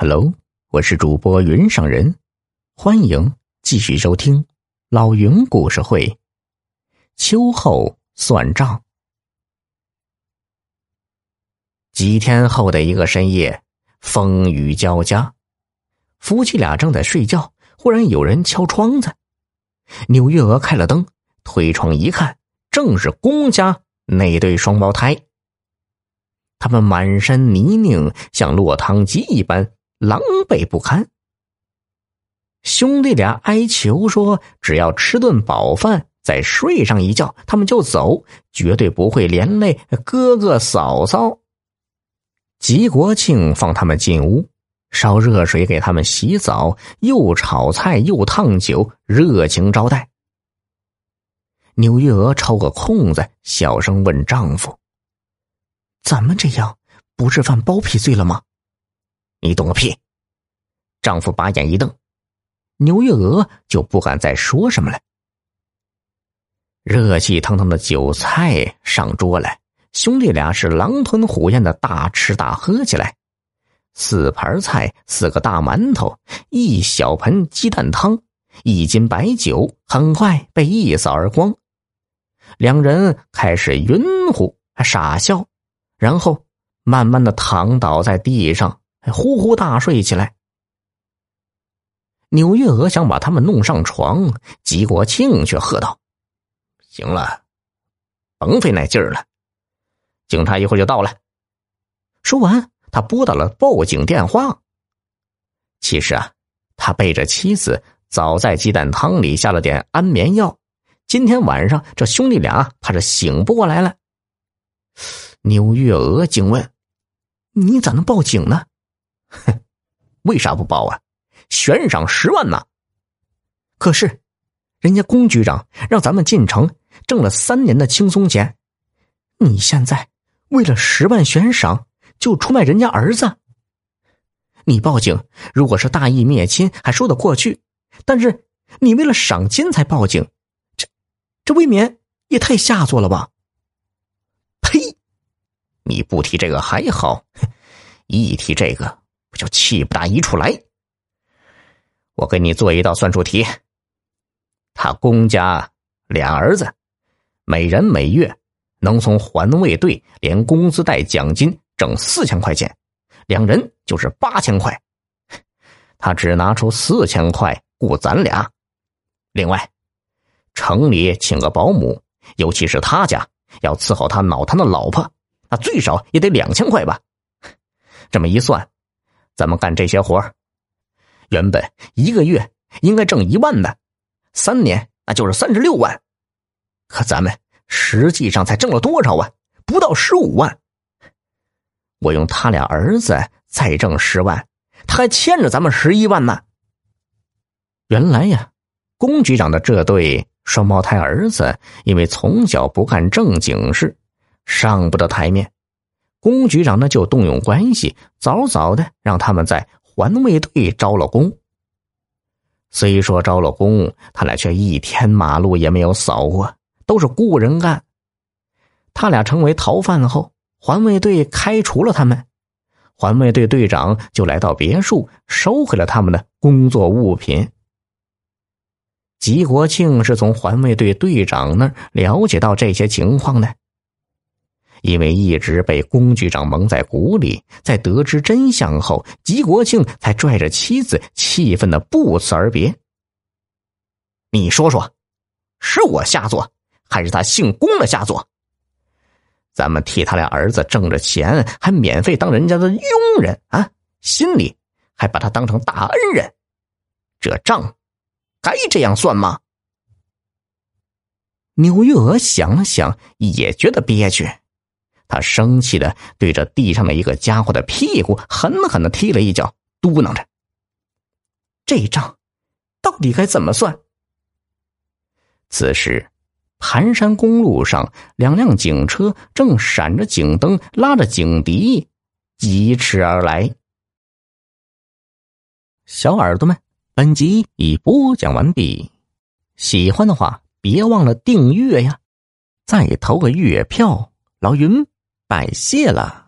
Hello，我是主播云上人，欢迎继续收听老云故事会。秋后算账。几天后的一个深夜，风雨交加，夫妻俩正在睡觉，忽然有人敲窗子。纽月娥开了灯，推窗一看，正是公家那对双胞胎。他们满身泥泞，像落汤鸡一般。狼狈不堪，兄弟俩哀求说：“只要吃顿饱饭，再睡上一觉，他们就走，绝对不会连累哥哥嫂嫂。”吉国庆放他们进屋，烧热水给他们洗澡，又炒菜又烫酒，热情招待。纽月娥抽个空子，小声问丈夫：“咱们这样不是犯包庇罪了吗？”你懂个屁！丈夫把眼一瞪，牛月娥就不敢再说什么了。热气腾腾的酒菜上桌了，兄弟俩是狼吞虎咽的大吃大喝起来。四盘菜，四个大馒头，一小盆鸡蛋汤，一斤白酒，很快被一扫而光。两人开始晕乎，傻笑，然后慢慢的躺倒在地上。呼呼大睡起来。纽月娥想把他们弄上床，吉国庆却喝道：“行了，甭费那劲儿了，警察一会儿就到了。”说完，他拨打了报警电话。其实啊，他背着妻子早在鸡蛋汤里下了点安眠药，今天晚上这兄弟俩怕是醒不过来了。纽月娥惊问：“你咋能报警呢？”哼，为啥不报啊？悬赏十万呢。可是，人家龚局长让咱们进城挣了三年的轻松钱，你现在为了十万悬赏就出卖人家儿子？你报警，如果是大义灭亲还说得过去，但是你为了赏金才报警，这这未免也太下作了吧？呸！你不提这个还好，一提这个。就气不打一处来？我给你做一道算术题。他公家俩儿子，每人每月能从环卫队连工资带奖金挣四千块钱，两人就是八千块。他只拿出四千块雇咱俩。另外，城里请个保姆，尤其是他家要伺候他脑瘫的老婆，那最少也得两千块吧？这么一算。咱们干这些活原本一个月应该挣一万的，三年那就是三十六万，可咱们实际上才挣了多少万？不到十五万。我用他俩儿子再挣十万，他还欠着咱们十一万呢。原来呀，龚局长的这对双胞胎儿子，因为从小不干正经事，上不得台面。龚局长呢，就动用关系，早早的让他们在环卫队招了工。虽说招了工，他俩却一天马路也没有扫过，都是雇人干。他俩成为逃犯后，环卫队开除了他们，环卫队队长就来到别墅，收回了他们的工作物品。吉国庆是从环卫队队长那儿了解到这些情况的。因为一直被龚局长蒙在鼓里，在得知真相后，吉国庆才拽着妻子，气愤的不辞而别。你说说，是我下作，还是他姓龚的下作？咱们替他俩儿子挣着钱，还免费当人家的佣人啊，心里还把他当成大恩人，这账该这样算吗？牛玉娥想了想，也觉得憋屈。他生气的对着地上的一个家伙的屁股狠狠的踢了一脚，嘟囔着：“这账到底该怎么算？”此时，盘山公路上两辆警车正闪着警灯，拉着警笛，疾驰而来。小耳朵们，本集已播讲完毕，喜欢的话别忘了订阅呀，再投个月票，老云。拜谢了。